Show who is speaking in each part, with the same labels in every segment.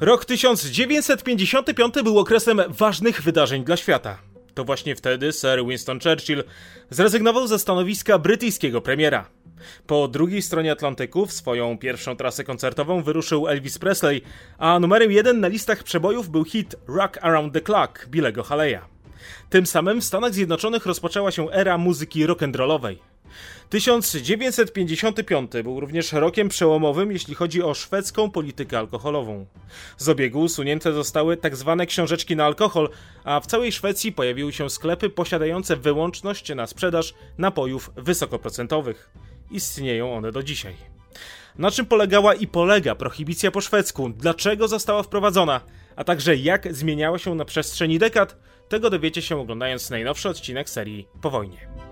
Speaker 1: Rok 1955 był okresem ważnych wydarzeń dla świata. To właśnie wtedy Sir Winston Churchill zrezygnował ze stanowiska brytyjskiego premiera. Po drugiej stronie Atlantyku w swoją pierwszą trasę koncertową wyruszył Elvis Presley, a numerem jeden na listach przebojów był hit Rock Around the Clock Billego Haleya. Tym samym w Stanach Zjednoczonych rozpoczęła się era muzyki rock'n'rollowej. 1955 był również rokiem przełomowym, jeśli chodzi o szwedzką politykę alkoholową. Z obiegu usunięte zostały tzw. Tak książeczki na alkohol, a w całej Szwecji pojawiły się sklepy posiadające wyłączność na sprzedaż napojów wysokoprocentowych. Istnieją one do dzisiaj. Na czym polegała i polega prohibicja po szwedzku? Dlaczego została wprowadzona? A także jak zmieniała się na przestrzeni dekad? Tego dowiecie się oglądając najnowszy odcinek serii Po wojnie.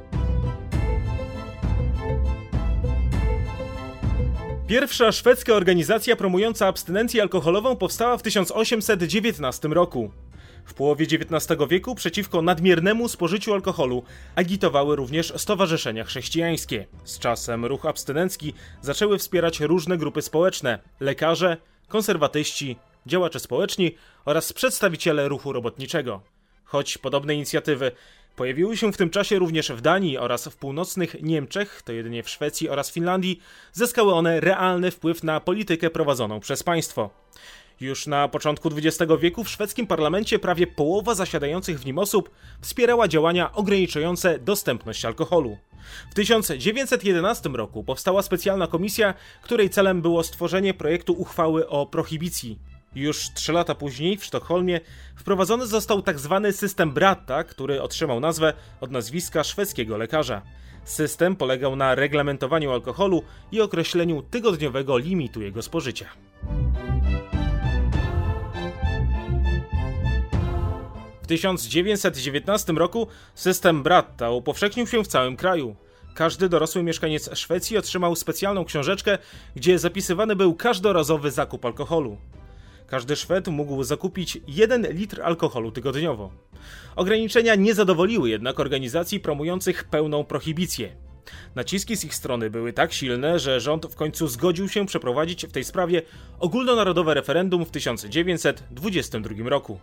Speaker 1: Pierwsza szwedzka organizacja promująca abstynencję alkoholową powstała w 1819 roku. W połowie XIX wieku przeciwko nadmiernemu spożyciu alkoholu agitowały również stowarzyszenia chrześcijańskie. Z czasem ruch abstynencki zaczęły wspierać różne grupy społeczne: lekarze, konserwatyści, działacze społeczni oraz przedstawiciele ruchu robotniczego. Choć podobne inicjatywy Pojawiły się w tym czasie również w Danii oraz w północnych Niemczech, to jedynie w Szwecji oraz Finlandii, zyskały one realny wpływ na politykę prowadzoną przez państwo. Już na początku XX wieku w szwedzkim parlamencie prawie połowa zasiadających w nim osób wspierała działania ograniczające dostępność alkoholu. W 1911 roku powstała specjalna komisja, której celem było stworzenie projektu uchwały o prohibicji. Już trzy lata później w Sztokholmie wprowadzony został tzw. Tak system Bratta, który otrzymał nazwę od nazwiska szwedzkiego lekarza. System polegał na reglamentowaniu alkoholu i określeniu tygodniowego limitu jego spożycia. W 1919 roku system Bratta upowszechnił się w całym kraju. Każdy dorosły mieszkaniec Szwecji otrzymał specjalną książeczkę, gdzie zapisywany był każdorazowy zakup alkoholu. Każdy Szwed mógł zakupić 1 litr alkoholu tygodniowo. Ograniczenia nie zadowoliły jednak organizacji promujących pełną prohibicję. Naciski z ich strony były tak silne, że rząd w końcu zgodził się przeprowadzić w tej sprawie ogólnonarodowe referendum w 1922 roku.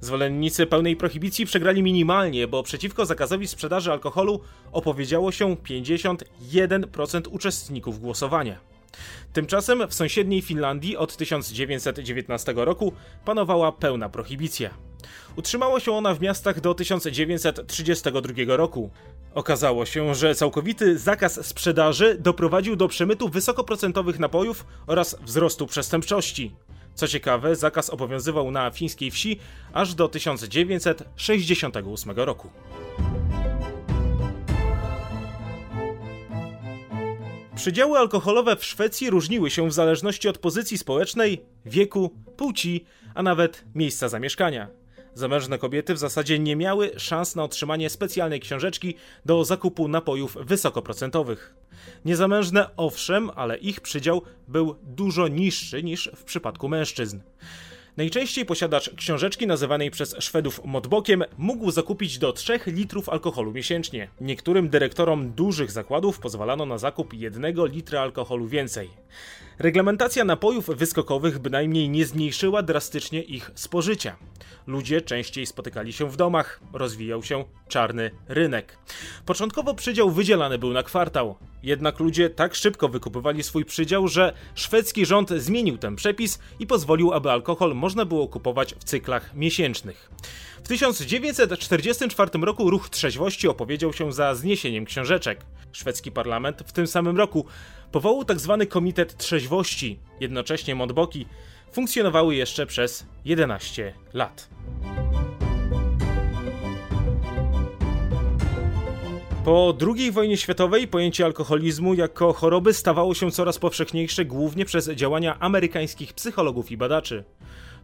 Speaker 1: Zwolennicy pełnej prohibicji przegrali minimalnie, bo przeciwko zakazowi sprzedaży alkoholu opowiedziało się 51% uczestników głosowania. Tymczasem w sąsiedniej Finlandii od 1919 roku panowała pełna prohibicja. Utrzymała się ona w miastach do 1932 roku. Okazało się, że całkowity zakaz sprzedaży doprowadził do przemytu wysokoprocentowych napojów oraz wzrostu przestępczości. Co ciekawe, zakaz obowiązywał na fińskiej wsi aż do 1968 roku. Przydziały alkoholowe w Szwecji różniły się w zależności od pozycji społecznej, wieku, płci, a nawet miejsca zamieszkania. Zamężne kobiety w zasadzie nie miały szans na otrzymanie specjalnej książeczki do zakupu napojów wysokoprocentowych. Niezamężne owszem, ale ich przydział był dużo niższy niż w przypadku mężczyzn. Najczęściej posiadacz książeczki nazywanej przez Szwedów modbokiem mógł zakupić do 3 litrów alkoholu miesięcznie. Niektórym dyrektorom dużych zakładów pozwalano na zakup 1 litra alkoholu więcej. Reglamentacja napojów wyskokowych bynajmniej nie zmniejszyła drastycznie ich spożycia. Ludzie częściej spotykali się w domach, rozwijał się czarny rynek. Początkowo przydział wydzielany był na kwartał, jednak ludzie tak szybko wykupywali swój przydział, że szwedzki rząd zmienił ten przepis i pozwolił, aby alkohol można było kupować w cyklach miesięcznych. W 1944 roku ruch trzeźwości opowiedział się za zniesieniem książeczek. Szwedzki parlament w tym samym roku powołał tzw. Tak Komitet Trzeźwości. Jednocześnie Montboki funkcjonowały jeszcze przez 11 lat. Po II wojnie światowej pojęcie alkoholizmu jako choroby stawało się coraz powszechniejsze głównie przez działania amerykańskich psychologów i badaczy.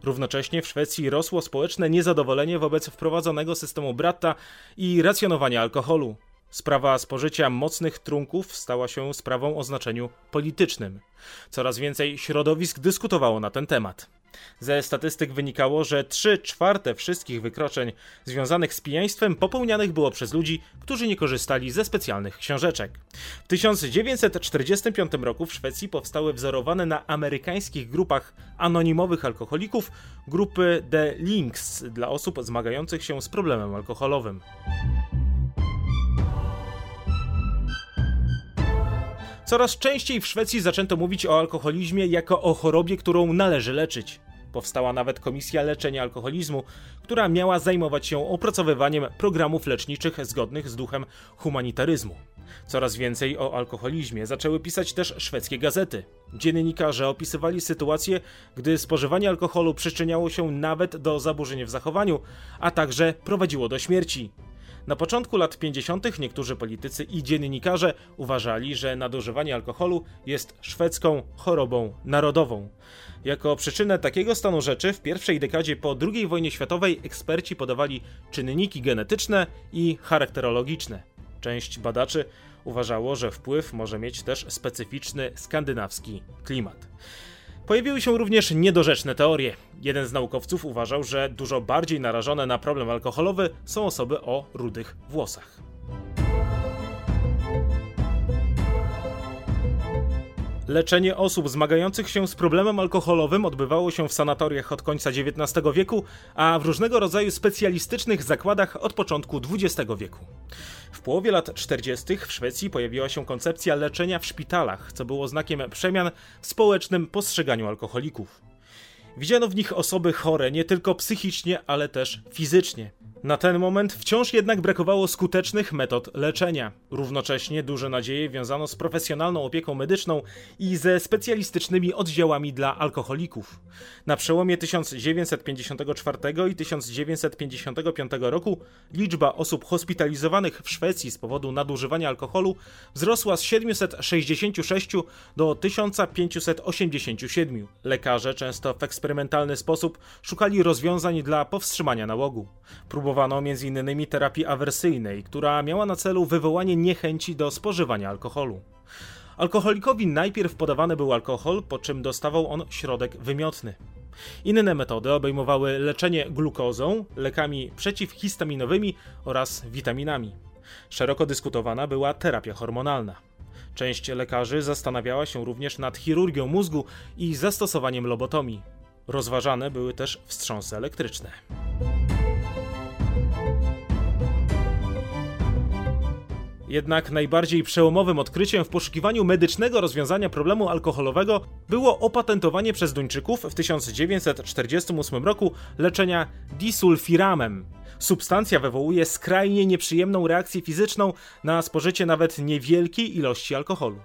Speaker 1: Równocześnie w Szwecji rosło społeczne niezadowolenie wobec wprowadzonego systemu Bratta i racjonowania alkoholu. Sprawa spożycia mocnych trunków stała się sprawą o znaczeniu politycznym. Coraz więcej środowisk dyskutowało na ten temat. Ze statystyk wynikało, że 3 czwarte wszystkich wykroczeń związanych z pijaństwem popełnianych było przez ludzi, którzy nie korzystali ze specjalnych książeczek. W 1945 roku w Szwecji powstały wzorowane na amerykańskich grupach anonimowych alkoholików grupy The Links dla osób zmagających się z problemem alkoholowym. Coraz częściej w Szwecji zaczęto mówić o alkoholizmie jako o chorobie, którą należy leczyć. Powstała nawet Komisja Leczenia Alkoholizmu, która miała zajmować się opracowywaniem programów leczniczych zgodnych z duchem humanitaryzmu. Coraz więcej o alkoholizmie zaczęły pisać też szwedzkie gazety. Dziennikarze opisywali sytuację, gdy spożywanie alkoholu przyczyniało się nawet do zaburzeń w zachowaniu, a także prowadziło do śmierci. Na początku lat 50. niektórzy politycy i dziennikarze uważali, że nadużywanie alkoholu jest szwedzką chorobą narodową. Jako przyczynę takiego stanu rzeczy w pierwszej dekadzie po II wojnie światowej eksperci podawali czynniki genetyczne i charakterologiczne. Część badaczy uważało, że wpływ może mieć też specyficzny skandynawski klimat. Pojawiły się również niedorzeczne teorie. Jeden z naukowców uważał, że dużo bardziej narażone na problem alkoholowy są osoby o rudych włosach. Leczenie osób zmagających się z problemem alkoholowym odbywało się w sanatoriach od końca XIX wieku, a w różnego rodzaju specjalistycznych zakładach od początku XX wieku. W połowie lat 40. w Szwecji pojawiła się koncepcja leczenia w szpitalach, co było znakiem przemian w społecznym postrzeganiu alkoholików. Widziano w nich osoby chore nie tylko psychicznie, ale też fizycznie. Na ten moment wciąż jednak brakowało skutecznych metod leczenia. Równocześnie duże nadzieje wiązano z profesjonalną opieką medyczną i ze specjalistycznymi oddziałami dla alkoholików. Na przełomie 1954 i 1955 roku liczba osób hospitalizowanych w Szwecji z powodu nadużywania alkoholu wzrosła z 766 do 1587. Lekarze często w eksperymentalny sposób szukali rozwiązań dla powstrzymania nałogu. Próbowano Próbowano m.in. terapii awersyjnej, która miała na celu wywołanie niechęci do spożywania alkoholu. Alkoholikowi najpierw podawany był alkohol, po czym dostawał on środek wymiotny. Inne metody obejmowały leczenie glukozą, lekami przeciwhistaminowymi oraz witaminami. Szeroko dyskutowana była terapia hormonalna. Część lekarzy zastanawiała się również nad chirurgią mózgu i zastosowaniem lobotomii. Rozważane były też wstrząsy elektryczne. Jednak najbardziej przełomowym odkryciem w poszukiwaniu medycznego rozwiązania problemu alkoholowego było opatentowanie przez Duńczyków w 1948 roku leczenia disulfiramem. Substancja wywołuje skrajnie nieprzyjemną reakcję fizyczną na spożycie nawet niewielkiej ilości alkoholu.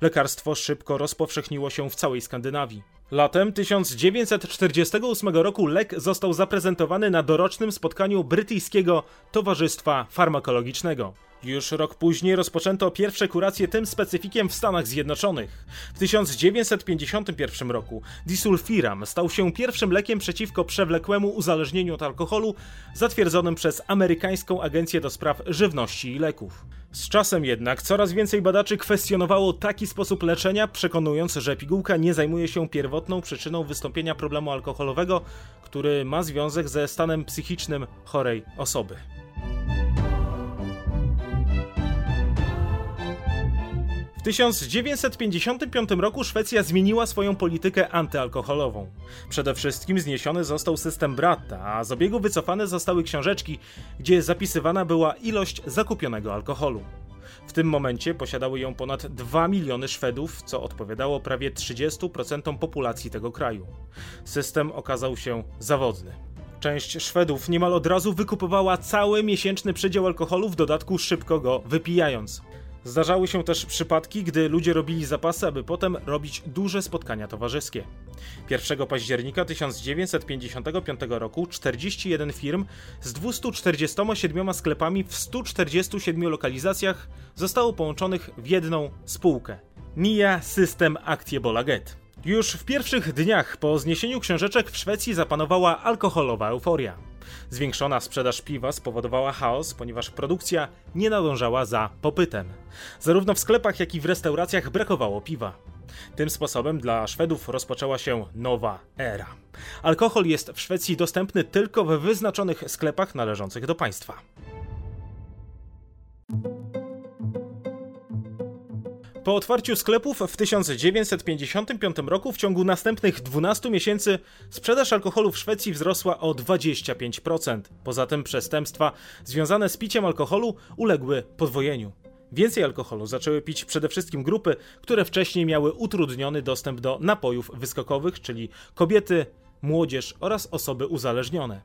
Speaker 1: Lekarstwo szybko rozpowszechniło się w całej Skandynawii. Latem 1948 roku lek został zaprezentowany na dorocznym spotkaniu brytyjskiego Towarzystwa Farmakologicznego. Już rok później rozpoczęto pierwsze kuracje tym specyfikiem w Stanach Zjednoczonych. W 1951 roku disulfiram stał się pierwszym lekiem przeciwko przewlekłemu uzależnieniu od alkoholu zatwierdzonym przez amerykańską Agencję do Spraw Żywności i Leków. Z czasem jednak coraz więcej badaczy kwestionowało taki sposób leczenia, przekonując, że pigułka nie zajmuje się pierwotną przyczyną wystąpienia problemu alkoholowego, który ma związek ze stanem psychicznym chorej osoby. W 1955 roku Szwecja zmieniła swoją politykę antyalkoholową. Przede wszystkim zniesiony został system Bratta, a z obiegu wycofane zostały książeczki, gdzie zapisywana była ilość zakupionego alkoholu. W tym momencie posiadały ją ponad 2 miliony Szwedów, co odpowiadało prawie 30% populacji tego kraju. System okazał się zawodny. Część Szwedów niemal od razu wykupowała cały miesięczny przedział alkoholu, w dodatku szybko go wypijając. Zdarzały się też przypadki, gdy ludzie robili zapasy, aby potem robić duże spotkania towarzyskie. 1 października 1955 roku 41 firm z 247 sklepami w 147 lokalizacjach zostało połączonych w jedną spółkę. Mia System Actie Bolaget. Już w pierwszych dniach po zniesieniu książeczek w Szwecji zapanowała alkoholowa euforia. Zwiększona sprzedaż piwa spowodowała chaos, ponieważ produkcja nie nadążała za popytem. Zarówno w sklepach, jak i w restauracjach brakowało piwa. Tym sposobem dla Szwedów rozpoczęła się nowa era. Alkohol jest w Szwecji dostępny tylko w wyznaczonych sklepach należących do państwa. Po otwarciu sklepów w 1955 roku w ciągu następnych 12 miesięcy sprzedaż alkoholu w Szwecji wzrosła o 25%. Poza tym przestępstwa związane z piciem alkoholu uległy podwojeniu. Więcej alkoholu zaczęły pić przede wszystkim grupy, które wcześniej miały utrudniony dostęp do napojów wyskokowych, czyli kobiety, młodzież oraz osoby uzależnione.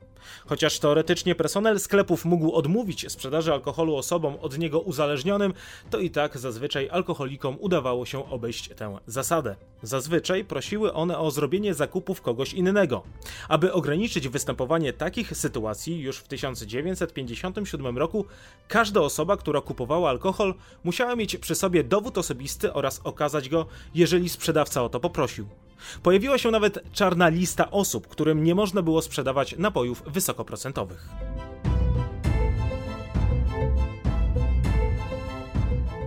Speaker 1: Chociaż teoretycznie personel sklepów mógł odmówić sprzedaży alkoholu osobom od niego uzależnionym, to i tak zazwyczaj alkoholikom udawało się obejść tę zasadę. Zazwyczaj prosiły one o zrobienie zakupów kogoś innego. Aby ograniczyć występowanie takich sytuacji, już w 1957 roku każda osoba, która kupowała alkohol, musiała mieć przy sobie dowód osobisty oraz okazać go, jeżeli sprzedawca o to poprosił. Pojawiła się nawet czarna lista osób, którym nie można było sprzedawać napojów wysokoprocentowych.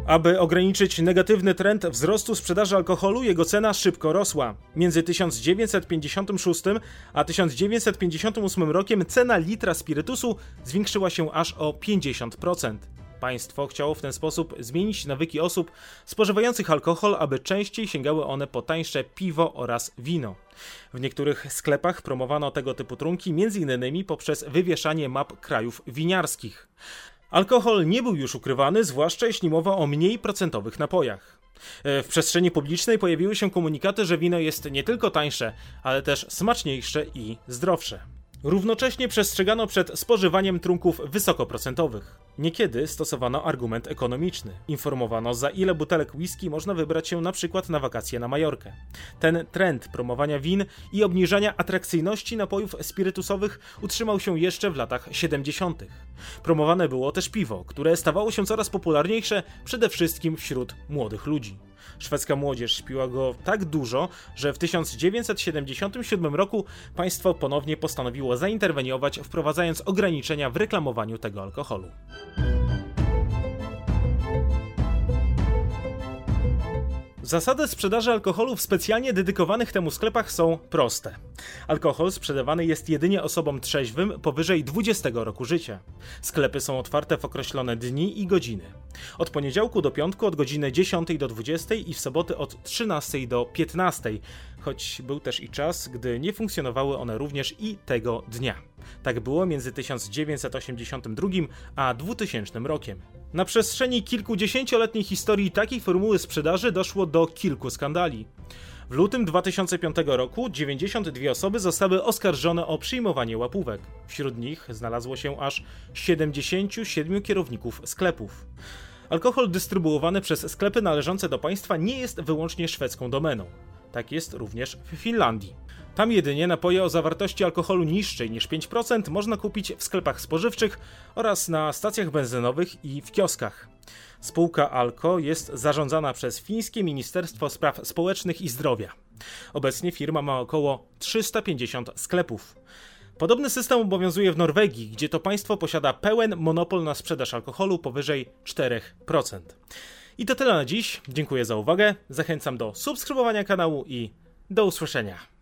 Speaker 1: Aby ograniczyć negatywny trend wzrostu sprzedaży alkoholu, jego cena szybko rosła. Między 1956 a 1958 rokiem cena litra spirytusu zwiększyła się aż o 50%. Państwo chciało w ten sposób zmienić nawyki osób spożywających alkohol, aby częściej sięgały one po tańsze piwo oraz wino. W niektórych sklepach promowano tego typu trunki m.in. poprzez wywieszanie map krajów winiarskich. Alkohol nie był już ukrywany, zwłaszcza jeśli mowa o mniej procentowych napojach. W przestrzeni publicznej pojawiły się komunikaty, że wino jest nie tylko tańsze, ale też smaczniejsze i zdrowsze. Równocześnie przestrzegano przed spożywaniem trunków wysokoprocentowych. Niekiedy stosowano argument ekonomiczny. Informowano, za ile butelek whisky można wybrać się na przykład na wakacje na Majorkę. Ten trend promowania win i obniżania atrakcyjności napojów spirytusowych utrzymał się jeszcze w latach 70. Promowane było też piwo, które stawało się coraz popularniejsze przede wszystkim wśród młodych ludzi. Szwedzka młodzież piła go tak dużo, że w 1977 roku państwo ponownie postanowiło zainterweniować, wprowadzając ograniczenia w reklamowaniu tego alkoholu. Zasady sprzedaży alkoholu w specjalnie dedykowanych temu sklepach są proste. Alkohol sprzedawany jest jedynie osobom trzeźwym powyżej 20 roku życia. Sklepy są otwarte w określone dni i godziny. Od poniedziałku do piątku od godziny 10 do 20 i w soboty od 13 do 15, choć był też i czas, gdy nie funkcjonowały one również i tego dnia. Tak było między 1982 a 2000 rokiem. Na przestrzeni kilkudziesięcioletniej historii takiej formuły sprzedaży doszło do kilku skandali. W lutym 2005 roku 92 osoby zostały oskarżone o przyjmowanie łapówek. Wśród nich znalazło się aż 77 kierowników sklepów. Alkohol dystrybuowany przez sklepy należące do państwa nie jest wyłącznie szwedzką domeną. Tak jest również w Finlandii. Tam jedynie napoje o zawartości alkoholu niższej niż 5% można kupić w sklepach spożywczych oraz na stacjach benzynowych i w kioskach. Spółka Alko jest zarządzana przez Fińskie Ministerstwo Spraw Społecznych i Zdrowia. Obecnie firma ma około 350 sklepów. Podobny system obowiązuje w Norwegii, gdzie to państwo posiada pełen monopol na sprzedaż alkoholu powyżej 4%. I to tyle na dziś. Dziękuję za uwagę. Zachęcam do subskrybowania kanału i do usłyszenia.